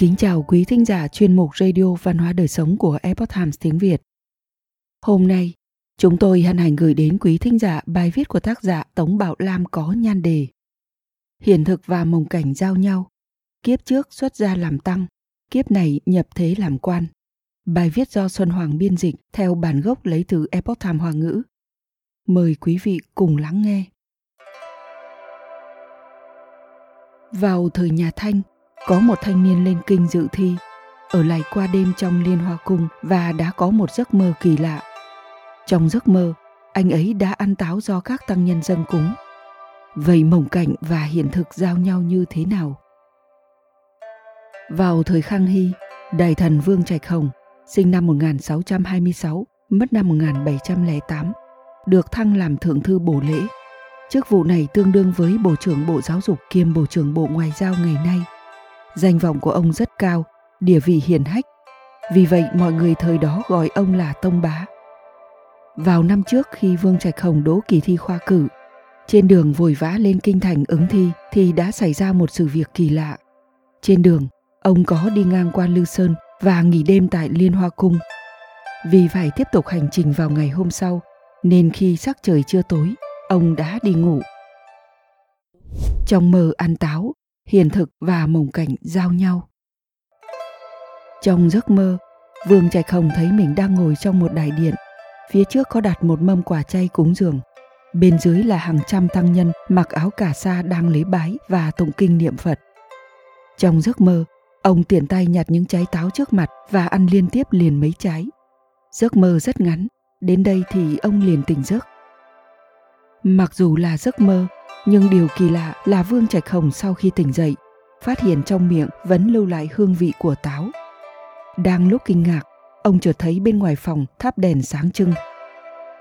Kính chào quý thính giả chuyên mục Radio Văn hóa Đời Sống của Epoch Times tiếng Việt. Hôm nay, chúng tôi hân hạnh gửi đến quý thính giả bài viết của tác giả Tống Bảo Lam có nhan đề "Hiện thực và mộng cảnh giao nhau, kiếp trước xuất gia làm tăng, kiếp này nhập thế làm quan. Bài viết do Xuân Hoàng biên dịch theo bản gốc lấy từ Epoch Times Hoa ngữ. Mời quý vị cùng lắng nghe. Vào thời nhà Thanh, có một thanh niên lên kinh dự thi, ở lại qua đêm trong liên hoa cung và đã có một giấc mơ kỳ lạ. Trong giấc mơ, anh ấy đã ăn táo do các tăng nhân dân cúng. Vậy mộng cảnh và hiện thực giao nhau như thế nào? Vào thời Khang Hy, đại thần Vương Trạch Hồng, sinh năm 1626, mất năm 1708, được thăng làm thượng thư bổ lễ. Chức vụ này tương đương với Bộ trưởng Bộ Giáo dục kiêm Bộ trưởng Bộ Ngoại giao ngày nay – Danh vọng của ông rất cao, địa vị hiển hách. Vì vậy mọi người thời đó gọi ông là Tông Bá. Vào năm trước khi Vương Trạch Hồng đỗ kỳ thi khoa cử, trên đường vội vã lên kinh thành ứng thi thì đã xảy ra một sự việc kỳ lạ. Trên đường, ông có đi ngang qua Lư Sơn và nghỉ đêm tại Liên Hoa Cung. Vì phải tiếp tục hành trình vào ngày hôm sau, nên khi sắc trời chưa tối, ông đã đi ngủ. Trong mơ ăn táo, hiện thực và mộng cảnh giao nhau. Trong giấc mơ, Vương Trạch Hồng thấy mình đang ngồi trong một đại điện. Phía trước có đặt một mâm quả chay cúng dường. Bên dưới là hàng trăm tăng nhân mặc áo cà sa đang lấy bái và tụng kinh niệm Phật. Trong giấc mơ, ông tiện tay nhặt những trái táo trước mặt và ăn liên tiếp liền mấy trái. Giấc mơ rất ngắn, đến đây thì ông liền tỉnh giấc. Mặc dù là giấc mơ, nhưng điều kỳ lạ là Vương Trạch Hồng sau khi tỉnh dậy, phát hiện trong miệng vẫn lưu lại hương vị của táo. Đang lúc kinh ngạc, ông chợt thấy bên ngoài phòng thắp đèn sáng trưng.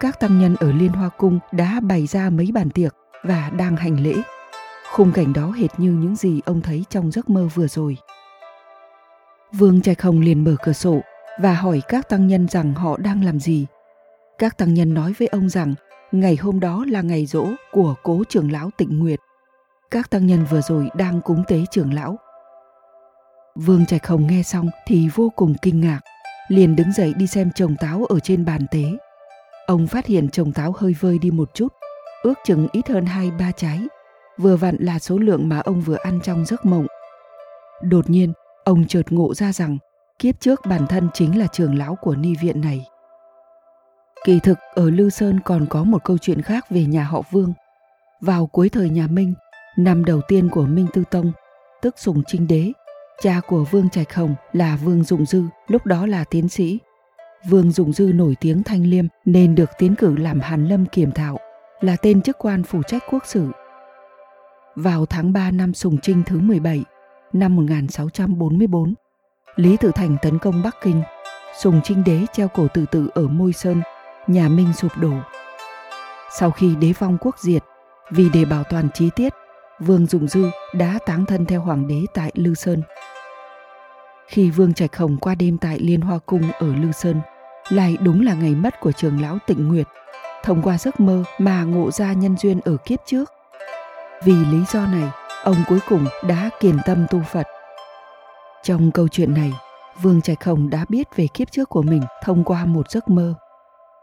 Các tăng nhân ở Liên Hoa Cung đã bày ra mấy bàn tiệc và đang hành lễ. Khung cảnh đó hệt như những gì ông thấy trong giấc mơ vừa rồi. Vương Trạch Hồng liền mở cửa sổ và hỏi các tăng nhân rằng họ đang làm gì. Các tăng nhân nói với ông rằng Ngày hôm đó là ngày rỗ của cố trưởng lão Tịnh Nguyệt. Các tăng nhân vừa rồi đang cúng tế trưởng lão. Vương Trạch Hồng nghe xong thì vô cùng kinh ngạc, liền đứng dậy đi xem trồng táo ở trên bàn tế. Ông phát hiện trồng táo hơi vơi đi một chút, ước chừng ít hơn hai ba trái, vừa vặn là số lượng mà ông vừa ăn trong giấc mộng. Đột nhiên, ông chợt ngộ ra rằng kiếp trước bản thân chính là trưởng lão của ni viện này. Kỳ thực ở Lư Sơn còn có một câu chuyện khác về nhà họ Vương. Vào cuối thời nhà Minh, năm đầu tiên của Minh Tư Tông, tức Sùng Trinh Đế, cha của Vương Trạch Hồng là Vương Dụng Dư, lúc đó là tiến sĩ. Vương Dụng Dư nổi tiếng thanh liêm nên được tiến cử làm Hàn Lâm Kiểm Thảo, là tên chức quan phụ trách quốc sự. Vào tháng 3 năm Sùng Trinh thứ 17, năm 1644, Lý Tự Thành tấn công Bắc Kinh, Sùng Trinh Đế treo cổ tự tử ở Môi Sơn nhà Minh sụp đổ. Sau khi đế vong quốc diệt, vì để bảo toàn chi tiết, Vương Dụng Dư đã táng thân theo hoàng đế tại Lư Sơn. Khi Vương Trạch Hồng qua đêm tại Liên Hoa Cung ở Lư Sơn, lại đúng là ngày mất của trường lão Tịnh Nguyệt, thông qua giấc mơ mà ngộ ra nhân duyên ở kiếp trước. Vì lý do này, ông cuối cùng đã kiền tâm tu Phật. Trong câu chuyện này, Vương Trạch Hồng đã biết về kiếp trước của mình thông qua một giấc mơ.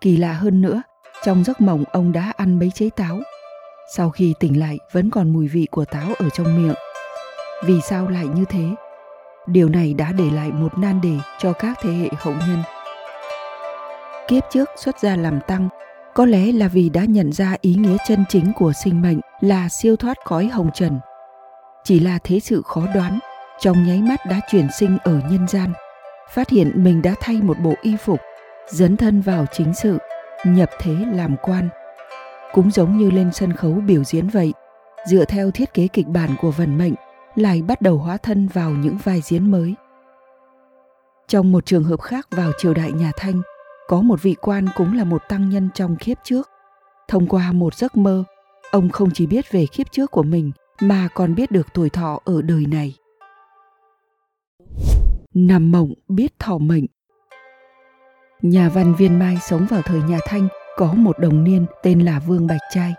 Kỳ lạ hơn nữa, trong giấc mộng ông đã ăn mấy trái táo. Sau khi tỉnh lại vẫn còn mùi vị của táo ở trong miệng. Vì sao lại như thế? Điều này đã để lại một nan đề cho các thế hệ hậu nhân. Kiếp trước xuất gia làm tăng, có lẽ là vì đã nhận ra ý nghĩa chân chính của sinh mệnh là siêu thoát khói hồng trần. Chỉ là thế sự khó đoán, trong nháy mắt đã chuyển sinh ở nhân gian, phát hiện mình đã thay một bộ y phục dấn thân vào chính sự, nhập thế làm quan. Cũng giống như lên sân khấu biểu diễn vậy, dựa theo thiết kế kịch bản của vận mệnh, lại bắt đầu hóa thân vào những vai diễn mới. Trong một trường hợp khác vào triều đại nhà thanh, có một vị quan cũng là một tăng nhân trong kiếp trước. Thông qua một giấc mơ, ông không chỉ biết về kiếp trước của mình, mà còn biết được tuổi thọ ở đời này. Nằm mộng biết thọ mệnh. Nhà văn Viên Mai sống vào thời nhà Thanh có một đồng niên tên là Vương Bạch Trai,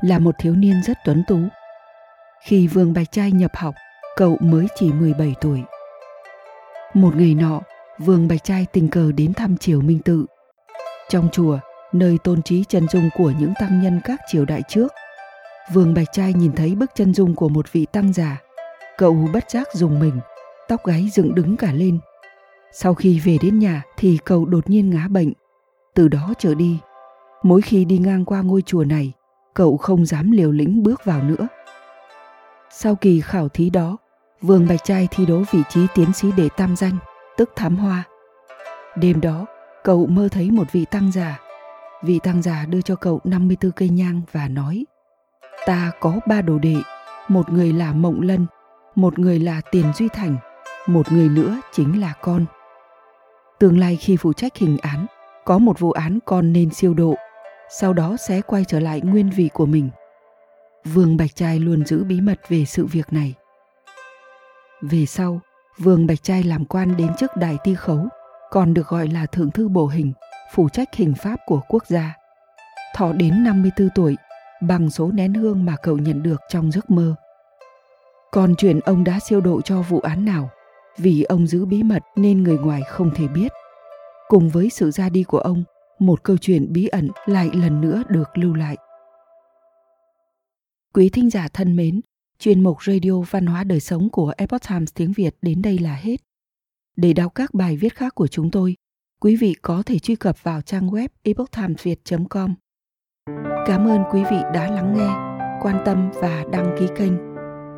là một thiếu niên rất tuấn tú. Khi Vương Bạch Trai nhập học, cậu mới chỉ 17 tuổi. Một ngày nọ, Vương Bạch Trai tình cờ đến thăm triều Minh Tự. Trong chùa, nơi tôn trí chân dung của những tăng nhân các triều đại trước, Vương Bạch Trai nhìn thấy bức chân dung của một vị tăng già. Cậu bất giác dùng mình, tóc gáy dựng đứng cả lên. Sau khi về đến nhà thì cậu đột nhiên ngã bệnh. Từ đó trở đi, mỗi khi đi ngang qua ngôi chùa này, cậu không dám liều lĩnh bước vào nữa. Sau kỳ khảo thí đó, Vương Bạch Trai thi đấu vị trí tiến sĩ đệ tam danh, tức thám hoa. Đêm đó, cậu mơ thấy một vị tăng già. Vị tăng già đưa cho cậu 54 cây nhang và nói Ta có ba đồ đệ, một người là Mộng Lân, một người là Tiền Duy Thành, một người nữa chính là con. Tương lai khi phụ trách hình án, có một vụ án con nên siêu độ, sau đó sẽ quay trở lại nguyên vị của mình. Vương Bạch Trai luôn giữ bí mật về sự việc này. Về sau, Vương Bạch Trai làm quan đến chức đại ti khấu, còn được gọi là thượng thư bổ hình, phụ trách hình pháp của quốc gia. Thọ đến 54 tuổi, bằng số nén hương mà cậu nhận được trong giấc mơ. Còn chuyện ông đã siêu độ cho vụ án nào, vì ông giữ bí mật nên người ngoài không thể biết. Cùng với sự ra đi của ông, một câu chuyện bí ẩn lại lần nữa được lưu lại. Quý thính giả thân mến, chuyên mục Radio Văn hóa Đời Sống của Epoch Times tiếng Việt đến đây là hết. Để đọc các bài viết khác của chúng tôi, quý vị có thể truy cập vào trang web epochtimesviet.com. Cảm ơn quý vị đã lắng nghe, quan tâm và đăng ký kênh.